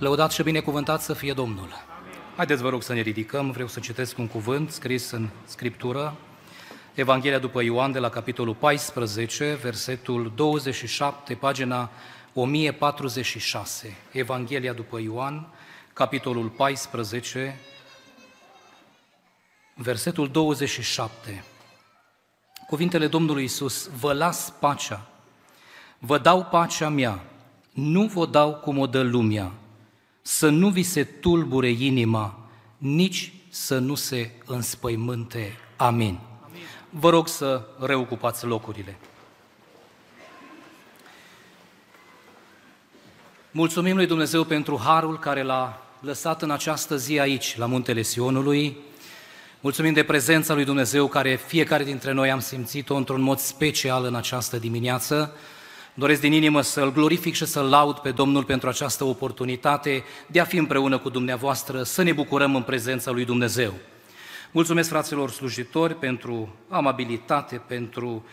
Lăudat și binecuvântat să fie Domnul. Haideți, vă rog, să ne ridicăm. Vreau să citesc un cuvânt scris în Scriptură. Evanghelia după Ioan de la capitolul 14, versetul 27, pagina 1046. Evanghelia după Ioan, capitolul 14, versetul 27. Cuvintele Domnului Isus: Vă las pacea, vă dau pacea mea, nu vă dau cum o dă lumea, să nu vi se tulbure inima, nici să nu se înspăimânte. Amin. Amin. Vă rog să reocupați locurile. Mulțumim lui Dumnezeu pentru harul care l-a lăsat în această zi aici, la Muntele Sionului. Mulțumim de prezența lui Dumnezeu care fiecare dintre noi am simțit-o într-un mod special în această dimineață. Doresc din inimă să-L glorific și să-L laud pe Domnul pentru această oportunitate de a fi împreună cu dumneavoastră, să ne bucurăm în prezența lui Dumnezeu. Mulțumesc fraților slujitori pentru amabilitate, pentru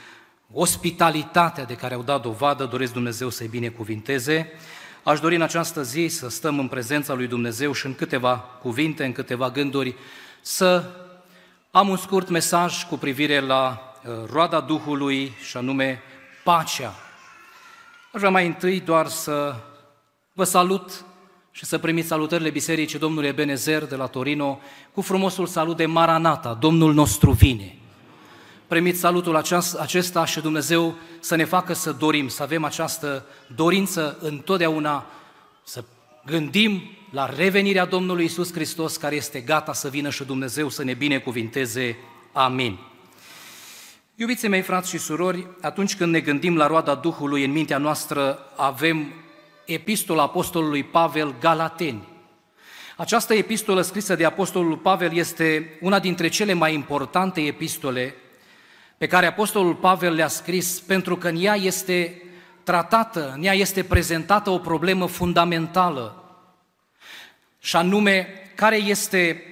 ospitalitatea de care au dat dovadă, doresc Dumnezeu să-i binecuvinteze. Aș dori în această zi să stăm în prezența lui Dumnezeu și în câteva cuvinte, în câteva gânduri, să am un scurt mesaj cu privire la uh, roada Duhului și anume pacea. Aș vrea mai întâi doar să vă salut și să primiți salutările Bisericii Domnului Ebenezer de la Torino cu frumosul salut de Maranata, Domnul nostru vine. Primiți salutul acesta și Dumnezeu să ne facă să dorim, să avem această dorință întotdeauna să gândim la revenirea Domnului Isus Hristos care este gata să vină și Dumnezeu să ne binecuvinteze. Amin. Iubiții mei, frați și surori, atunci când ne gândim la roada Duhului în mintea noastră, avem epistola Apostolului Pavel Galateni. Această epistolă scrisă de Apostolul Pavel este una dintre cele mai importante epistole pe care Apostolul Pavel le-a scris pentru că în ea este tratată, în ea este prezentată o problemă fundamentală, și anume care este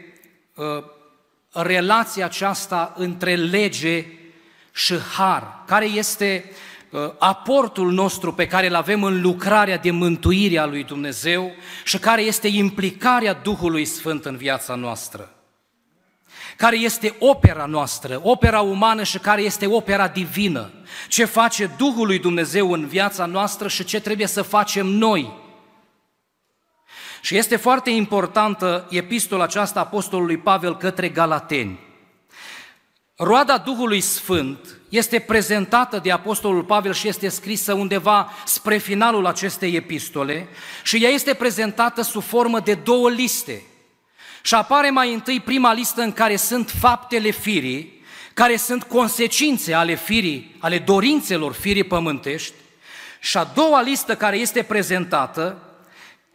uh, relația aceasta între lege și har, care este uh, aportul nostru pe care îl avem în lucrarea de mântuire a lui Dumnezeu și care este implicarea Duhului Sfânt în viața noastră. Care este opera noastră, opera umană și care este opera divină. Ce face Duhul lui Dumnezeu în viața noastră și ce trebuie să facem noi și este foarte importantă epistola aceasta Apostolului Pavel către Galateni. Roada Duhului Sfânt este prezentată de Apostolul Pavel și este scrisă undeva spre finalul acestei epistole și ea este prezentată sub formă de două liste. Și apare mai întâi prima listă în care sunt faptele firii, care sunt consecințe ale firii, ale dorințelor firii pământești, și a doua listă care este prezentată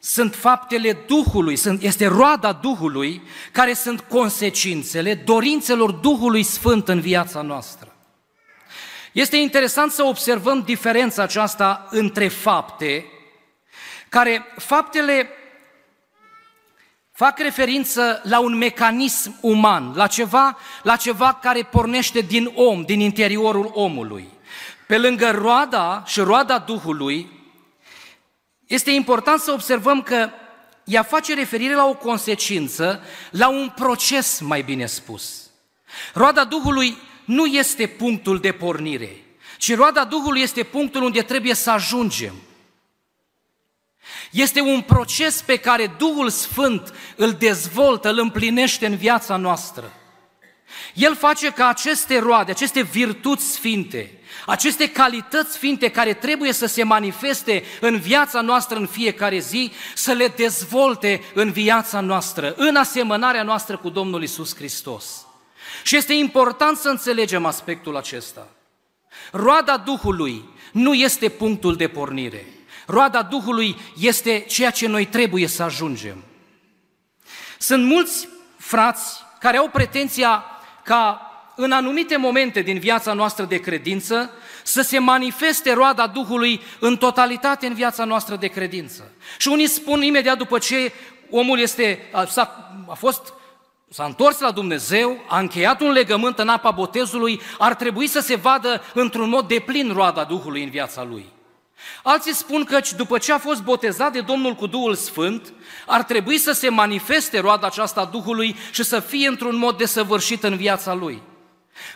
sunt faptele Duhului, sunt, este roada Duhului, care sunt consecințele dorințelor Duhului Sfânt în viața noastră. Este interesant să observăm diferența aceasta între fapte, care faptele fac referință la un mecanism uman, la ceva, la ceva care pornește din om, din interiorul omului. Pe lângă roada și roada Duhului, este important să observăm că ea face referire la o consecință, la un proces, mai bine spus. Roada Duhului nu este punctul de pornire, ci roada Duhului este punctul unde trebuie să ajungem. Este un proces pe care Duhul Sfânt îl dezvoltă, îl împlinește în viața noastră. El face ca aceste roade, aceste virtuți sfinte, aceste calități sfinte care trebuie să se manifeste în viața noastră în fiecare zi, să le dezvolte în viața noastră, în asemănarea noastră cu Domnul Isus Hristos. Și este important să înțelegem aspectul acesta. Roada Duhului nu este punctul de pornire. Roada Duhului este ceea ce noi trebuie să ajungem. Sunt mulți frați care au pretenția ca în anumite momente din viața noastră de credință să se manifeste roada Duhului în totalitate în viața noastră de credință. Și unii spun imediat după ce omul este, a, a, a fost S-a întors la Dumnezeu, a încheiat un legământ în apa botezului, ar trebui să se vadă într-un mod deplin roada Duhului în viața lui. Alții spun că după ce a fost botezat de Domnul cu Duhul Sfânt, ar trebui să se manifeste roada aceasta a Duhului și să fie într-un mod desăvârșit în viața lui.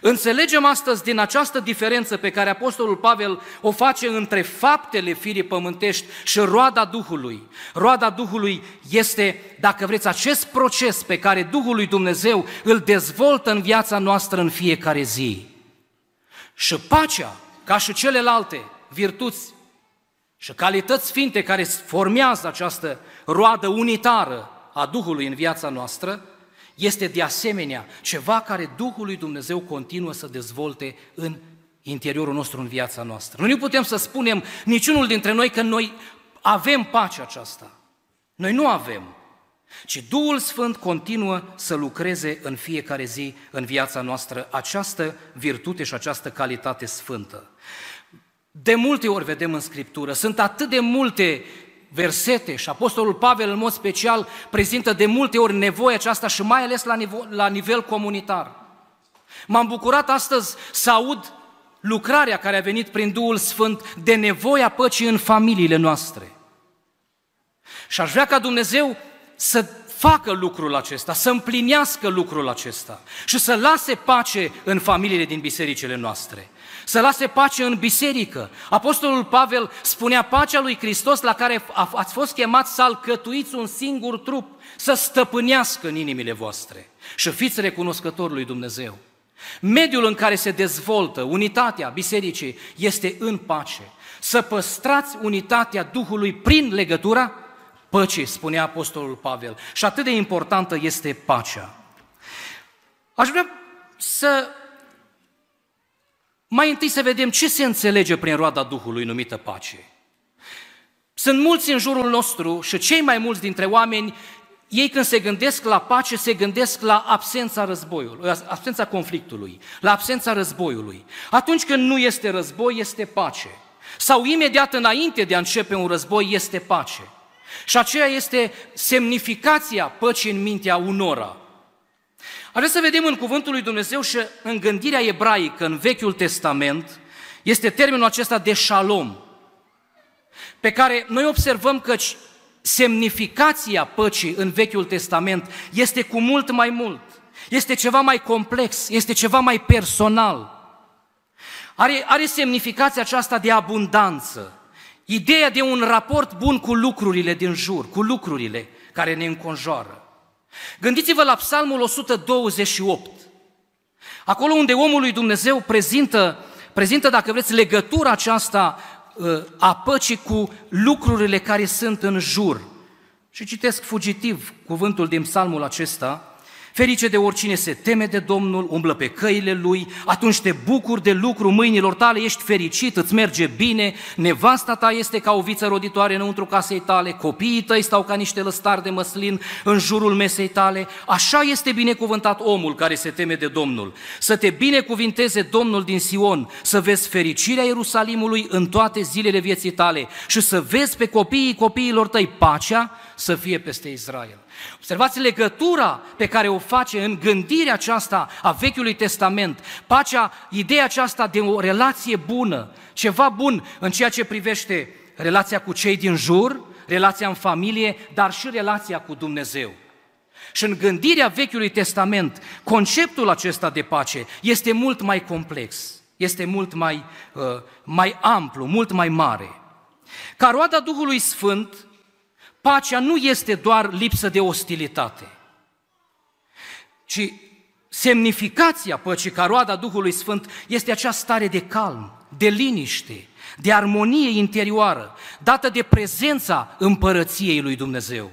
Înțelegem astăzi din această diferență pe care Apostolul Pavel o face între faptele firii pământești și roada Duhului. Roada Duhului este, dacă vreți, acest proces pe care Duhul lui Dumnezeu îl dezvoltă în viața noastră în fiecare zi. Și pacea, ca și celelalte virtuți și calități sfinte care formează această roadă unitară a Duhului în viața noastră, este de asemenea ceva care Duhul lui Dumnezeu continuă să dezvolte în interiorul nostru, în viața noastră. Noi nu putem să spunem niciunul dintre noi că noi avem pacea aceasta. Noi nu avem. Ci Duhul Sfânt continuă să lucreze în fiecare zi în viața noastră această virtute și această calitate sfântă. De multe ori vedem în Scriptură, sunt atât de multe versete și Apostolul Pavel în mod special prezintă de multe ori nevoia aceasta și mai ales la nivel, la nivel comunitar. M-am bucurat astăzi să aud lucrarea care a venit prin Duhul Sfânt de nevoia păcii în familiile noastre. Și aș vrea ca Dumnezeu să facă lucrul acesta, să împlinească lucrul acesta și să lase pace în familiile din bisericile noastre să lase pace în biserică. Apostolul Pavel spunea pacea lui Hristos la care ați fost chemați să alcătuiți un singur trup, să stăpânească în inimile voastre și fiți recunoscători lui Dumnezeu. Mediul în care se dezvoltă unitatea bisericii este în pace. Să păstrați unitatea Duhului prin legătura păcii, spunea Apostolul Pavel. Și atât de importantă este pacea. Aș vrea să mai întâi să vedem ce se înțelege prin roada Duhului numită pace. Sunt mulți în jurul nostru și cei mai mulți dintre oameni, ei când se gândesc la pace, se gândesc la absența războiului, absența conflictului, la absența războiului. Atunci când nu este război, este pace. Sau imediat înainte de a începe un război, este pace. Și aceea este semnificația păcii în mintea unora. Aș vrea să vedem în Cuvântul lui Dumnezeu și în gândirea ebraică, în Vechiul Testament, este termenul acesta de shalom, pe care noi observăm că semnificația păcii în Vechiul Testament este cu mult mai mult. Este ceva mai complex, este ceva mai personal. Are, are semnificația aceasta de abundanță, ideea de un raport bun cu lucrurile din jur, cu lucrurile care ne înconjoară. Gândiți-vă la Psalmul 128. Acolo unde omul lui Dumnezeu prezintă, prezintă, dacă vreți, legătura aceasta uh, a păcii cu lucrurile care sunt în jur. Și citesc fugitiv cuvântul din psalmul acesta, Ferice de oricine se teme de Domnul, umblă pe căile Lui, atunci te bucuri de lucru mâinilor tale, ești fericit, îți merge bine, nevasta ta este ca o viță roditoare înăuntru casei tale, copiii tăi stau ca niște lăstari de măslin în jurul mesei tale. Așa este binecuvântat omul care se teme de Domnul. Să te binecuvinteze Domnul din Sion, să vezi fericirea Ierusalimului în toate zilele vieții tale și să vezi pe copiii copiilor tăi pacea să fie peste Israel. Observați legătura pe care o face în gândirea aceasta a Vechiului Testament, pacea, ideea aceasta de o relație bună, ceva bun în ceea ce privește relația cu cei din jur, relația în familie, dar și relația cu Dumnezeu. Și în gândirea Vechiului Testament, conceptul acesta de pace este mult mai complex, este mult mai, uh, mai amplu, mult mai mare. Ca roada Duhului Sfânt, Pacea nu este doar lipsă de ostilitate, ci semnificația păcii ca roada Duhului Sfânt este acea stare de calm, de liniște, de armonie interioară, dată de prezența împărăției lui Dumnezeu.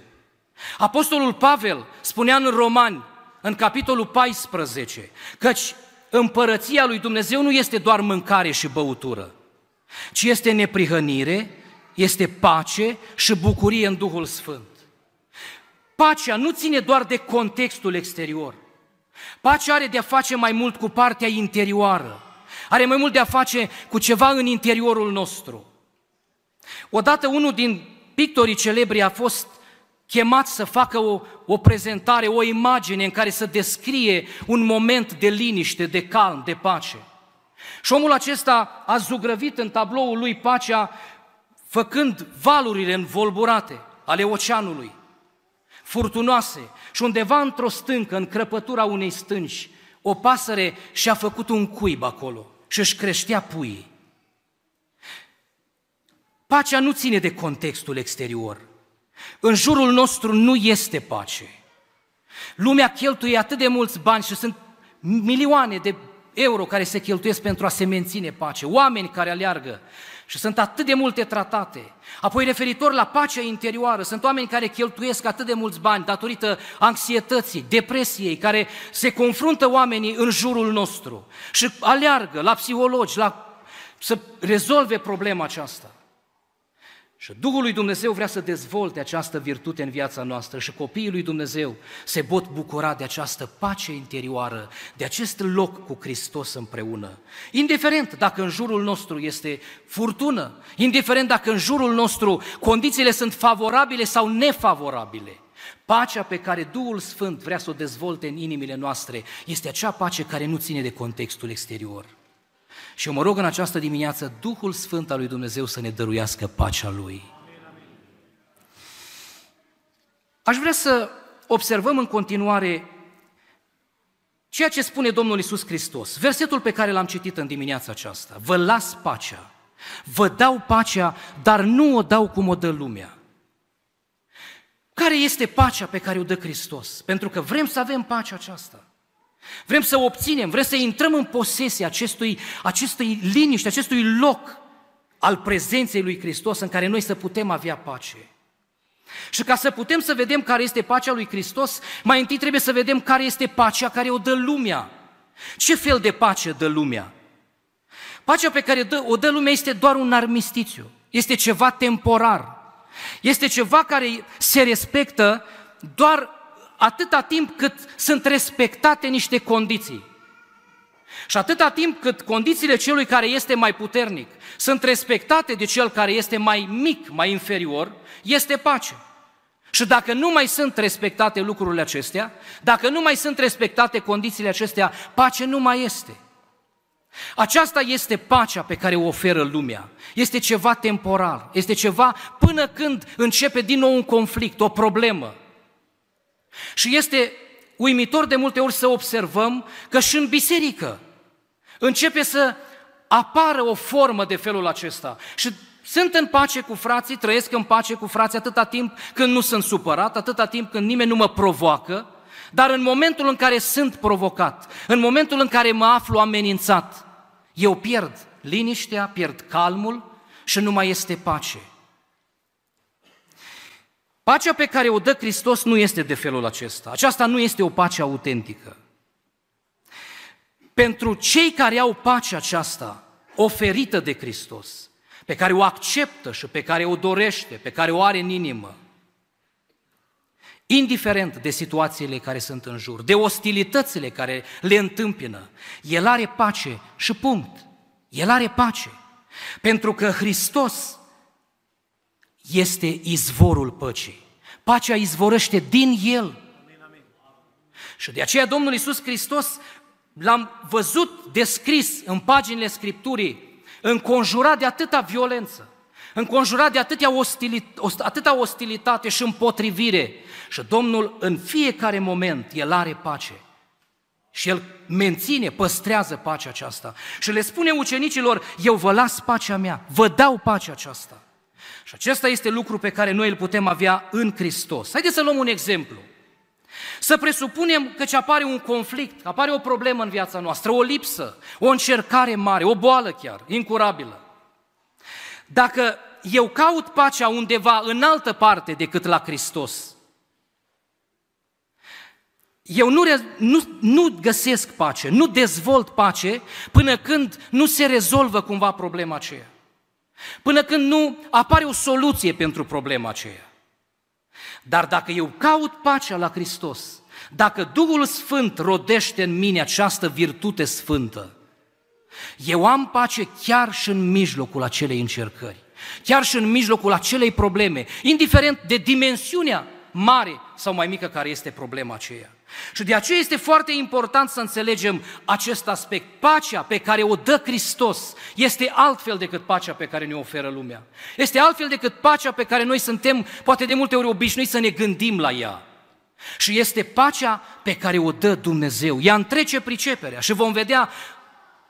Apostolul Pavel spunea în Romani, în capitolul 14, căci împărăția lui Dumnezeu nu este doar mâncare și băutură, ci este neprihănire, este pace și bucurie în Duhul Sfânt. Pacea nu ține doar de contextul exterior. Pacea are de-a face mai mult cu partea interioară. Are mai mult de-a face cu ceva în interiorul nostru. Odată unul din pictorii celebri a fost chemat să facă o, o prezentare, o imagine în care să descrie un moment de liniște, de calm, de pace. Și omul acesta a zugrăvit în tabloul lui pacea făcând valurile învolburate ale oceanului, furtunoase, și undeva într-o stâncă, în crăpătura unei stânci, o pasăre și-a făcut un cuib acolo și își creștea puii. Pacea nu ține de contextul exterior. În jurul nostru nu este pace. Lumea cheltuie atât de mulți bani și sunt milioane de euro care se cheltuiesc pentru a se menține pace, oameni care aleargă și sunt atât de multe tratate. Apoi referitor la pacea interioară, sunt oameni care cheltuiesc atât de mulți bani datorită anxietății, depresiei, care se confruntă oamenii în jurul nostru și aleargă la psihologi, la, să rezolve problema aceasta. Și Duhul lui Dumnezeu vrea să dezvolte această virtute în viața noastră și copiii lui Dumnezeu se pot bucura de această pace interioară, de acest loc cu Hristos împreună. Indiferent dacă în jurul nostru este furtună, indiferent dacă în jurul nostru condițiile sunt favorabile sau nefavorabile, Pacea pe care Duhul Sfânt vrea să o dezvolte în inimile noastre este acea pace care nu ține de contextul exterior. Și eu mă rog în această dimineață Duhul Sfânt al lui Dumnezeu să ne dăruiască pacea Lui. Aș vrea să observăm în continuare ceea ce spune Domnul Isus Hristos. Versetul pe care l-am citit în dimineața aceasta. Vă las pacea. Vă dau pacea, dar nu o dau cum o dă lumea. Care este pacea pe care o dă Hristos? Pentru că vrem să avem pacea aceasta. Vrem să obținem, vrem să intrăm în posesia acestui, acestui liniște, acestui loc al prezenței lui Hristos în care noi să putem avea pace. Și ca să putem să vedem care este pacea lui Hristos, mai întâi trebuie să vedem care este pacea care o dă lumea. Ce fel de pace dă lumea? Pacea pe care o dă lumea este doar un armistițiu, este ceva temporar, este ceva care se respectă doar atâta timp cât sunt respectate niște condiții. Și atâta timp cât condițiile celui care este mai puternic sunt respectate de cel care este mai mic, mai inferior, este pace. Și dacă nu mai sunt respectate lucrurile acestea, dacă nu mai sunt respectate condițiile acestea, pace nu mai este. Aceasta este pacea pe care o oferă lumea. Este ceva temporar, este ceva până când începe din nou un conflict, o problemă. Și este uimitor de multe ori să observăm că și în biserică începe să apară o formă de felul acesta. Și sunt în pace cu frații, trăiesc în pace cu frații atâta timp când nu sunt supărat, atâta timp când nimeni nu mă provoacă, dar în momentul în care sunt provocat, în momentul în care mă aflu amenințat, eu pierd liniștea, pierd calmul și nu mai este pace. Pacea pe care o dă Hristos nu este de felul acesta. Aceasta nu este o pace autentică. Pentru cei care au pacea aceasta oferită de Hristos, pe care o acceptă și pe care o dorește, pe care o are în inimă, indiferent de situațiile care sunt în jur, de ostilitățile care le întâmpină, el are pace și punct. El are pace. Pentru că Hristos este izvorul păcii. Pacea izvorăște din El. Și de aceea Domnul Iisus Hristos l-am văzut descris în paginile Scripturii, înconjurat de atâta violență, înconjurat de atâtea ostilit, atâta ostilitate și împotrivire. Și Domnul în fiecare moment, El are pace. Și El menține, păstrează pacea aceasta. Și le spune ucenicilor, eu vă las pacea mea, vă dau pacea aceasta. Și acesta este lucru pe care noi îl putem avea în Hristos. Haideți să luăm un exemplu. Să presupunem că ce apare un conflict, apare o problemă în viața noastră, o lipsă, o încercare mare, o boală chiar, incurabilă. Dacă eu caut pacea undeva în altă parte decât la Hristos, eu nu, nu, nu găsesc pace, nu dezvolt pace până când nu se rezolvă cumva problema aceea. Până când nu apare o soluție pentru problema aceea. Dar dacă eu caut pacea la Hristos, dacă Duhul Sfânt rodește în mine această virtute sfântă, eu am pace chiar și în mijlocul acelei încercări, chiar și în mijlocul acelei probleme, indiferent de dimensiunea mare sau mai mică care este problema aceea. Și de aceea este foarte important să înțelegem acest aspect. Pacea pe care o dă Hristos este altfel decât pacea pe care ne oferă lumea. Este altfel decât pacea pe care noi suntem, poate de multe ori, obișnuiți să ne gândim la ea. Și este pacea pe care o dă Dumnezeu. Ea întrece priceperea și vom vedea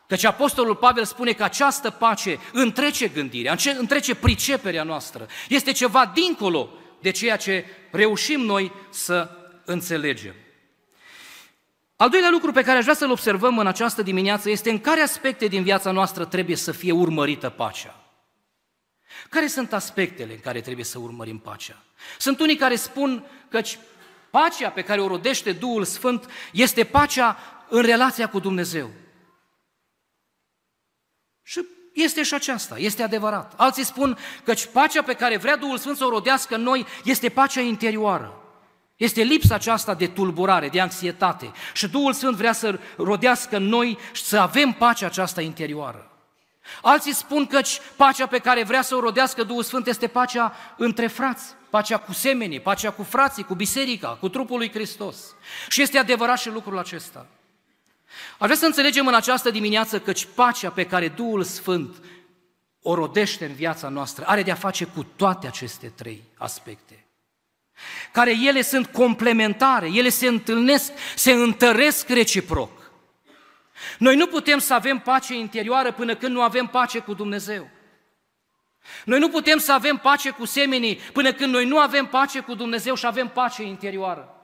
Căci Apostolul Pavel spune că această pace întrece gândirea, întrece priceperea noastră. Este ceva dincolo de ceea ce reușim noi să înțelegem. Al doilea lucru pe care aș vrea să-l observăm în această dimineață este în care aspecte din viața noastră trebuie să fie urmărită pacea. Care sunt aspectele în care trebuie să urmărim pacea? Sunt unii care spun că pacea pe care o rodește Duhul Sfânt este pacea în relația cu Dumnezeu. Și este și aceasta, este adevărat. Alții spun că pacea pe care vrea Duhul Sfânt să o rodească în noi este pacea interioară. Este lipsa aceasta de tulburare, de anxietate. Și Duhul Sfânt vrea să rodească în noi și să avem pacea aceasta interioară. Alții spun că pacea pe care vrea să o rodească Duhul Sfânt este pacea între frați, pacea cu semenii, pacea cu frații, cu biserica, cu trupul lui Hristos. Și este adevărat și lucrul acesta. Aș vrea să înțelegem în această dimineață că pacea pe care Duhul Sfânt o rodește în viața noastră are de-a face cu toate aceste trei aspecte care ele sunt complementare, ele se întâlnesc, se întăresc reciproc. Noi nu putem să avem pace interioară până când nu avem pace cu Dumnezeu. Noi nu putem să avem pace cu semenii până când noi nu avem pace cu Dumnezeu și avem pace interioară.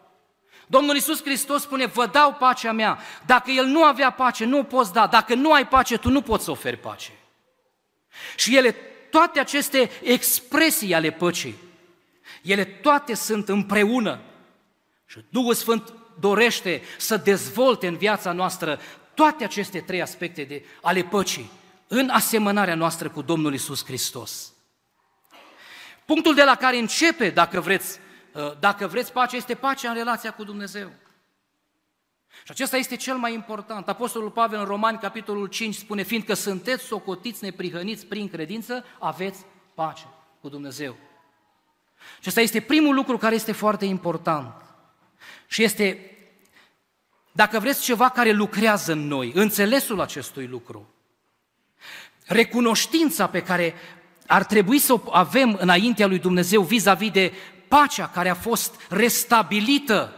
Domnul Iisus Hristos spune, vă dau pacea mea. Dacă El nu avea pace, nu o poți da. Dacă nu ai pace, tu nu poți să oferi pace. Și ele, toate aceste expresii ale păcii, ele toate sunt împreună. Și Duhul Sfânt dorește să dezvolte în viața noastră toate aceste trei aspecte de, ale păcii în asemănarea noastră cu Domnul Isus Hristos. Punctul de la care începe, dacă vreți, uh, dacă vreți pace, este pacea în relația cu Dumnezeu. Și acesta este cel mai important. Apostolul Pavel în Romani, capitolul 5, spune, fiindcă sunteți socotiți neprihăniți prin credință, aveți pace cu Dumnezeu. Și ăsta este primul lucru care este foarte important. Și este, dacă vreți, ceva care lucrează în noi, înțelesul acestui lucru. Recunoștința pe care ar trebui să o avem înaintea lui Dumnezeu vis-a-vis de pacea care a fost restabilită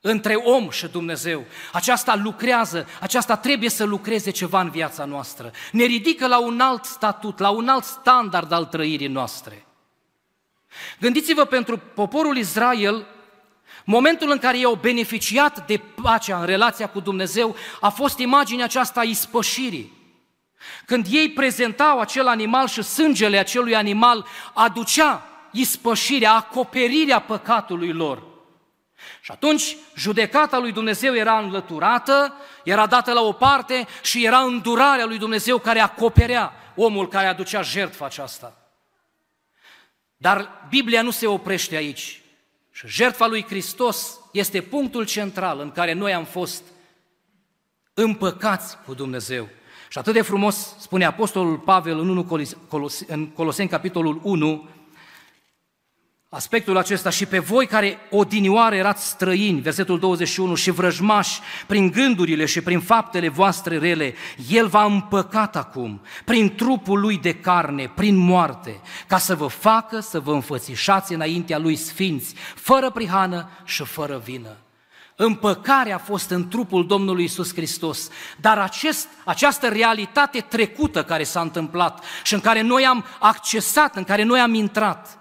între om și Dumnezeu. Aceasta lucrează, aceasta trebuie să lucreze ceva în viața noastră. Ne ridică la un alt statut, la un alt standard al trăirii noastre. Gândiți-vă pentru poporul Israel, momentul în care ei au beneficiat de pacea în relația cu Dumnezeu a fost imaginea aceasta a ispășirii. Când ei prezentau acel animal și sângele acelui animal aducea ispășirea, acoperirea păcatului lor. Și atunci judecata lui Dumnezeu era înlăturată, era dată la o parte și era îndurarea lui Dumnezeu care acoperea omul care aducea jertfa aceasta. Dar Biblia nu se oprește aici. Și jertfa lui Hristos este punctul central în care noi am fost împăcați cu Dumnezeu. Și atât de frumos spune Apostolul Pavel în, 1 în Coloseni, capitolul 1, aspectul acesta și pe voi care odinioară erați străini, versetul 21, și vrăjmași prin gândurile și prin faptele voastre rele, El v-a împăcat acum, prin trupul Lui de carne, prin moarte, ca să vă facă să vă înfățișați înaintea Lui sfinți, fără prihană și fără vină. Împăcarea a fost în trupul Domnului Isus Hristos, dar acest, această realitate trecută care s-a întâmplat și în care noi am accesat, în care noi am intrat,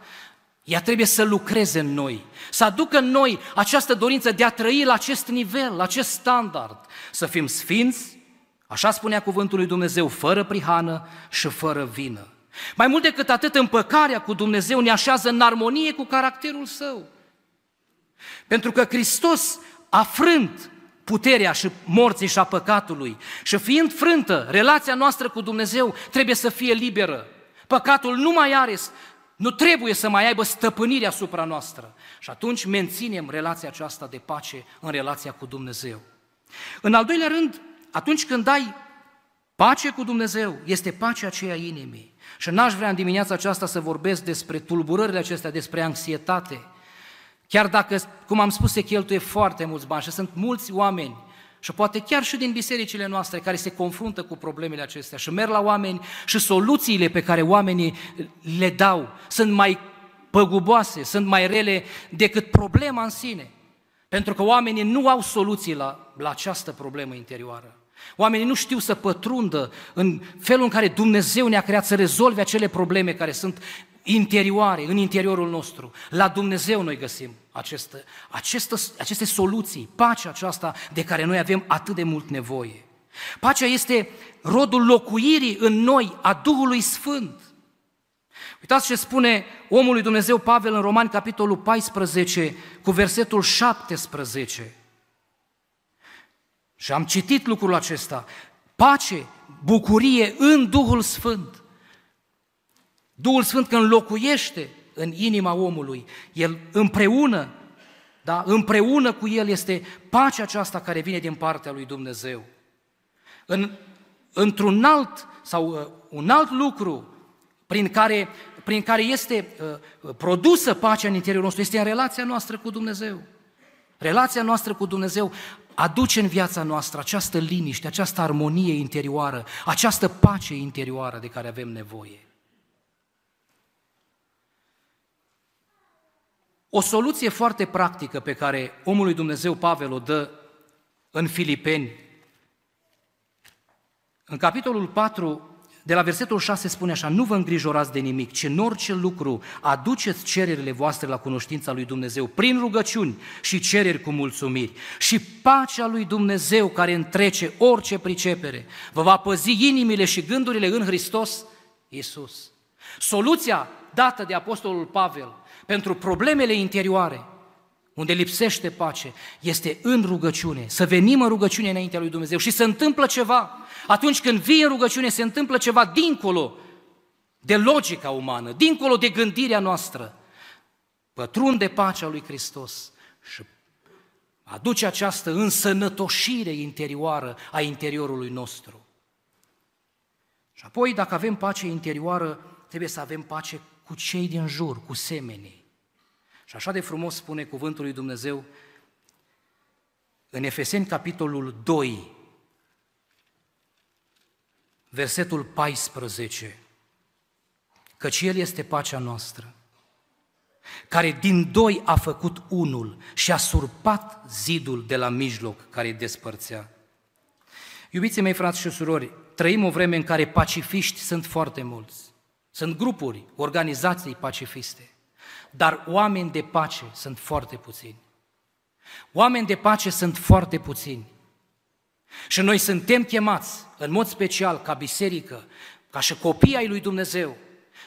ea trebuie să lucreze în noi, să aducă în noi această dorință de a trăi la acest nivel, la acest standard, să fim sfinți, așa spunea cuvântul lui Dumnezeu, fără prihană și fără vină. Mai mult decât atât, împăcarea cu Dumnezeu ne așează în armonie cu caracterul său. Pentru că Hristos a frânt puterea și morții și a păcatului și fiind frântă, relația noastră cu Dumnezeu trebuie să fie liberă. Păcatul nu mai are nu trebuie să mai aibă stăpânire asupra noastră. Și atunci menținem relația aceasta de pace în relația cu Dumnezeu. În al doilea rând, atunci când ai pace cu Dumnezeu, este pacea aceea inimii. Și n-aș vrea în dimineața aceasta să vorbesc despre tulburările acestea, despre anxietate, Chiar dacă, cum am spus, se cheltuie foarte mulți bani și sunt mulți oameni și poate chiar și din bisericile noastre care se confruntă cu problemele acestea și merg la oameni și soluțiile pe care oamenii le dau sunt mai păguboase, sunt mai rele decât problema în sine. Pentru că oamenii nu au soluții la, la această problemă interioară. Oamenii nu știu să pătrundă în felul în care Dumnezeu ne-a creat să rezolve acele probleme care sunt interioare, în interiorul nostru. La Dumnezeu noi găsim aceste, aceste, aceste soluții, pacea aceasta de care noi avem atât de mult nevoie. Pacea este rodul locuirii în noi a Duhului Sfânt. Uitați ce spune omul lui Dumnezeu Pavel în Romani, capitolul 14, cu versetul 17. Și am citit lucrul acesta. Pace, bucurie în Duhul Sfânt. Duhul Sfânt când locuiește în inima omului, el împreună, da, împreună cu el este pacea aceasta care vine din partea lui Dumnezeu. În, într-un alt sau uh, un alt lucru prin care, prin care este uh, produsă pacea în interiorul nostru este în relația noastră cu Dumnezeu. Relația noastră cu Dumnezeu aduce în viața noastră această liniște, această armonie interioară, această pace interioară de care avem nevoie. O soluție foarte practică pe care omul lui Dumnezeu Pavel o dă în Filipeni, în capitolul 4, de la versetul 6 spune așa, nu vă îngrijorați de nimic, ci în orice lucru aduceți cererile voastre la cunoștința lui Dumnezeu, prin rugăciuni și cereri cu mulțumiri. Și pacea lui Dumnezeu care întrece orice pricepere, vă va păzi inimile și gândurile în Hristos Iisus. Soluția dată de Apostolul Pavel pentru problemele interioare, unde lipsește pace, este în rugăciune. Să venim în rugăciune înaintea lui Dumnezeu și se întâmplă ceva. Atunci când vii în rugăciune, se întâmplă ceva dincolo de logica umană, dincolo de gândirea noastră. Pătrunde pacea lui Hristos și aduce această însănătoșire interioară a interiorului nostru. Și apoi, dacă avem pace interioară, trebuie să avem pace cu cei din jur, cu semenii. Și așa de frumos spune cuvântul lui Dumnezeu în Efeseni, capitolul 2, versetul 14, căci El este pacea noastră, care din doi a făcut unul și a surpat zidul de la mijloc care îi despărțea. Iubiții mei, frați și surori, trăim o vreme în care pacifiști sunt foarte mulți. Sunt grupuri, organizații pacifiste, dar oameni de pace sunt foarte puțini. Oameni de pace sunt foarte puțini. Și noi suntem chemați, în mod special, ca biserică, ca și copii ai lui Dumnezeu,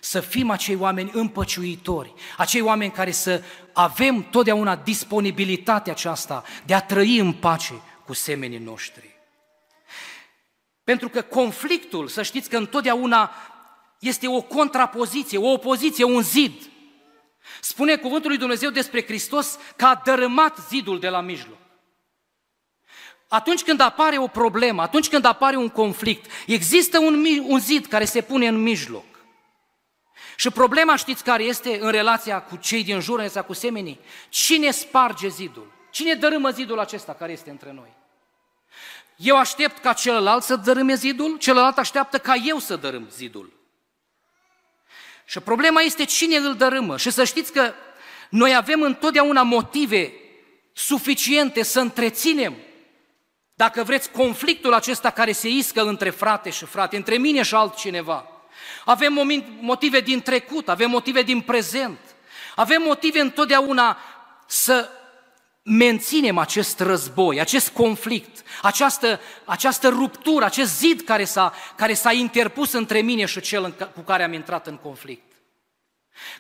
să fim acei oameni împăciuitori, acei oameni care să avem totdeauna disponibilitatea aceasta de a trăi în pace cu semenii noștri. Pentru că conflictul, să știți că întotdeauna este o contrapoziție, o opoziție, un zid. Spune cuvântul lui Dumnezeu despre Hristos că a dărâmat zidul de la mijloc. Atunci când apare o problemă, atunci când apare un conflict, există un, un zid care se pune în mijloc. Și problema știți care este în relația cu cei din jur, în relația cu semenii? Cine sparge zidul? Cine dărâmă zidul acesta care este între noi? Eu aștept ca celălalt să dărâme zidul, celălalt așteaptă ca eu să dărâm zidul. Și problema este cine îl dărâmă. Și să știți că noi avem întotdeauna motive suficiente să întreținem, dacă vreți, conflictul acesta care se iscă între frate și frate, între mine și altcineva. Avem motive din trecut, avem motive din prezent, avem motive întotdeauna să menținem acest război, acest conflict, această, această ruptură, acest zid care s-a, care s-a interpus între mine și cel cu care am intrat în conflict.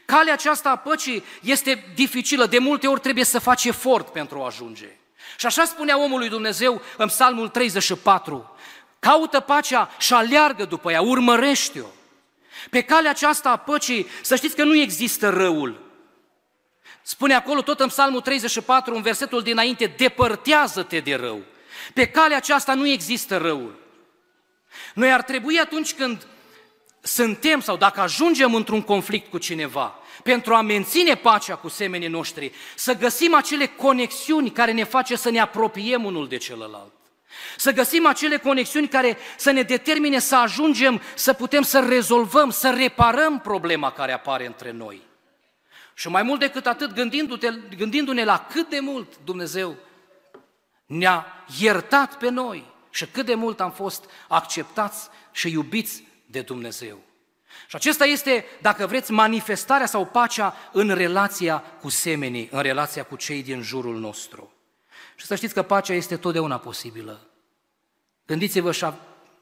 Calea aceasta a păcii este dificilă, de multe ori trebuie să faci efort pentru a ajunge. Și așa spunea omul lui Dumnezeu în Psalmul 34, caută pacea și aleargă după ea, urmărește-o. Pe calea aceasta a păcii, să știți că nu există răul, Spune acolo tot în Psalmul 34, în versetul dinainte, depărtează-te de rău. Pe calea aceasta nu există răul. Noi ar trebui atunci când suntem sau dacă ajungem într-un conflict cu cineva, pentru a menține pacea cu semenii noștri, să găsim acele conexiuni care ne face să ne apropiem unul de celălalt. Să găsim acele conexiuni care să ne determine să ajungem să putem să rezolvăm, să reparăm problema care apare între noi. Și mai mult decât atât, gândindu-ne la cât de mult Dumnezeu ne-a iertat pe noi și cât de mult am fost acceptați și iubiți de Dumnezeu. Și acesta este, dacă vreți, manifestarea sau pacea în relația cu semenii, în relația cu cei din jurul nostru. Și să știți că pacea este totdeauna posibilă. Gândiți-vă și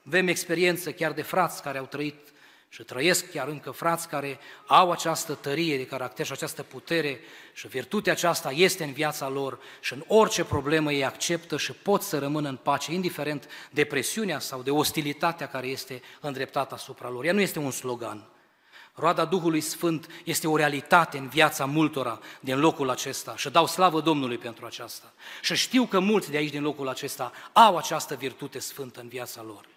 avem experiență chiar de frați care au trăit și trăiesc chiar încă frați care au această tărie de caracter și această putere și virtutea aceasta este în viața lor și în orice problemă ei acceptă și pot să rămână în pace, indiferent de presiunea sau de ostilitatea care este îndreptată asupra lor. Ea nu este un slogan. Roada Duhului Sfânt este o realitate în viața multora din locul acesta și dau slavă Domnului pentru aceasta. Și știu că mulți de aici din locul acesta au această virtute sfântă în viața lor.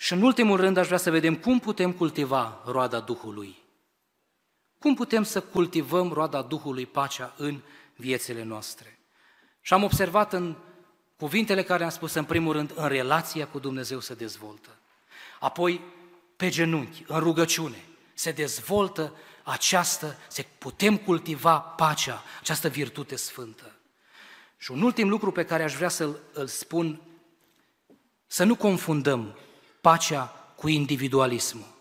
Și în ultimul rând aș vrea să vedem cum putem cultiva roada Duhului. Cum putem să cultivăm roada Duhului, pacea în viețile noastre. Și am observat în cuvintele care am spus, în primul rând, în relația cu Dumnezeu se dezvoltă. Apoi, pe genunchi, în rugăciune, se dezvoltă această, se putem cultiva pacea, această virtute sfântă. Și un ultim lucru pe care aș vrea să-l spun, să nu confundăm pacea cu individualismul.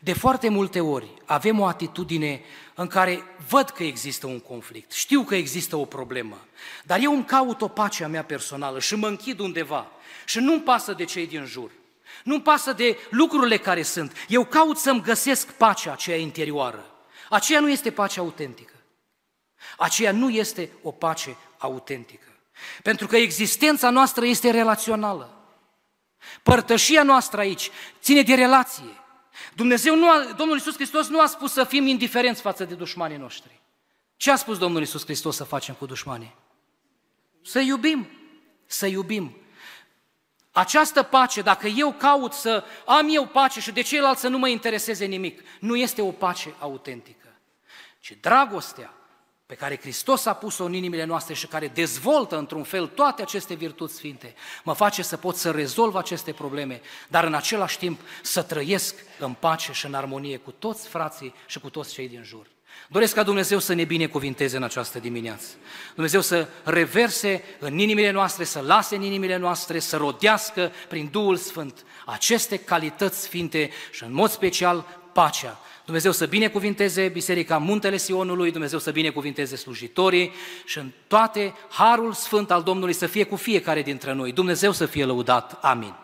De foarte multe ori avem o atitudine în care văd că există un conflict, știu că există o problemă, dar eu îmi caut o pace a mea personală și mă închid undeva și nu-mi pasă de cei din jur. Nu-mi pasă de lucrurile care sunt. Eu caut să-mi găsesc pacea aceea interioară. Aceea nu este pacea autentică. Aceea nu este o pace autentică. Pentru că existența noastră este relațională. Părtășia noastră aici ține de relație. Dumnezeu nu a, Domnul Iisus Hristos nu a spus să fim indiferenți față de dușmanii noștri. Ce a spus Domnul Iisus Hristos să facem cu dușmanii? Să iubim, să iubim. Această pace, dacă eu caut să am eu pace și de ceilalți să nu mă intereseze nimic, nu este o pace autentică, ci dragostea pe care Hristos a pus-o în inimile noastre și care dezvoltă într-un fel toate aceste virtuți sfinte, mă face să pot să rezolv aceste probleme, dar în același timp să trăiesc în pace și în armonie cu toți frații și cu toți cei din jur. Doresc ca Dumnezeu să ne binecuvinteze în această dimineață. Dumnezeu să reverse în inimile noastre, să lase în inimile noastre, să rodească prin Duhul Sfânt aceste calități sfinte și în mod special pacea. Dumnezeu să binecuvinteze Biserica Muntele Sionului, Dumnezeu să binecuvinteze slujitorii și în toate harul sfânt al Domnului să fie cu fiecare dintre noi. Dumnezeu să fie lăudat. Amin.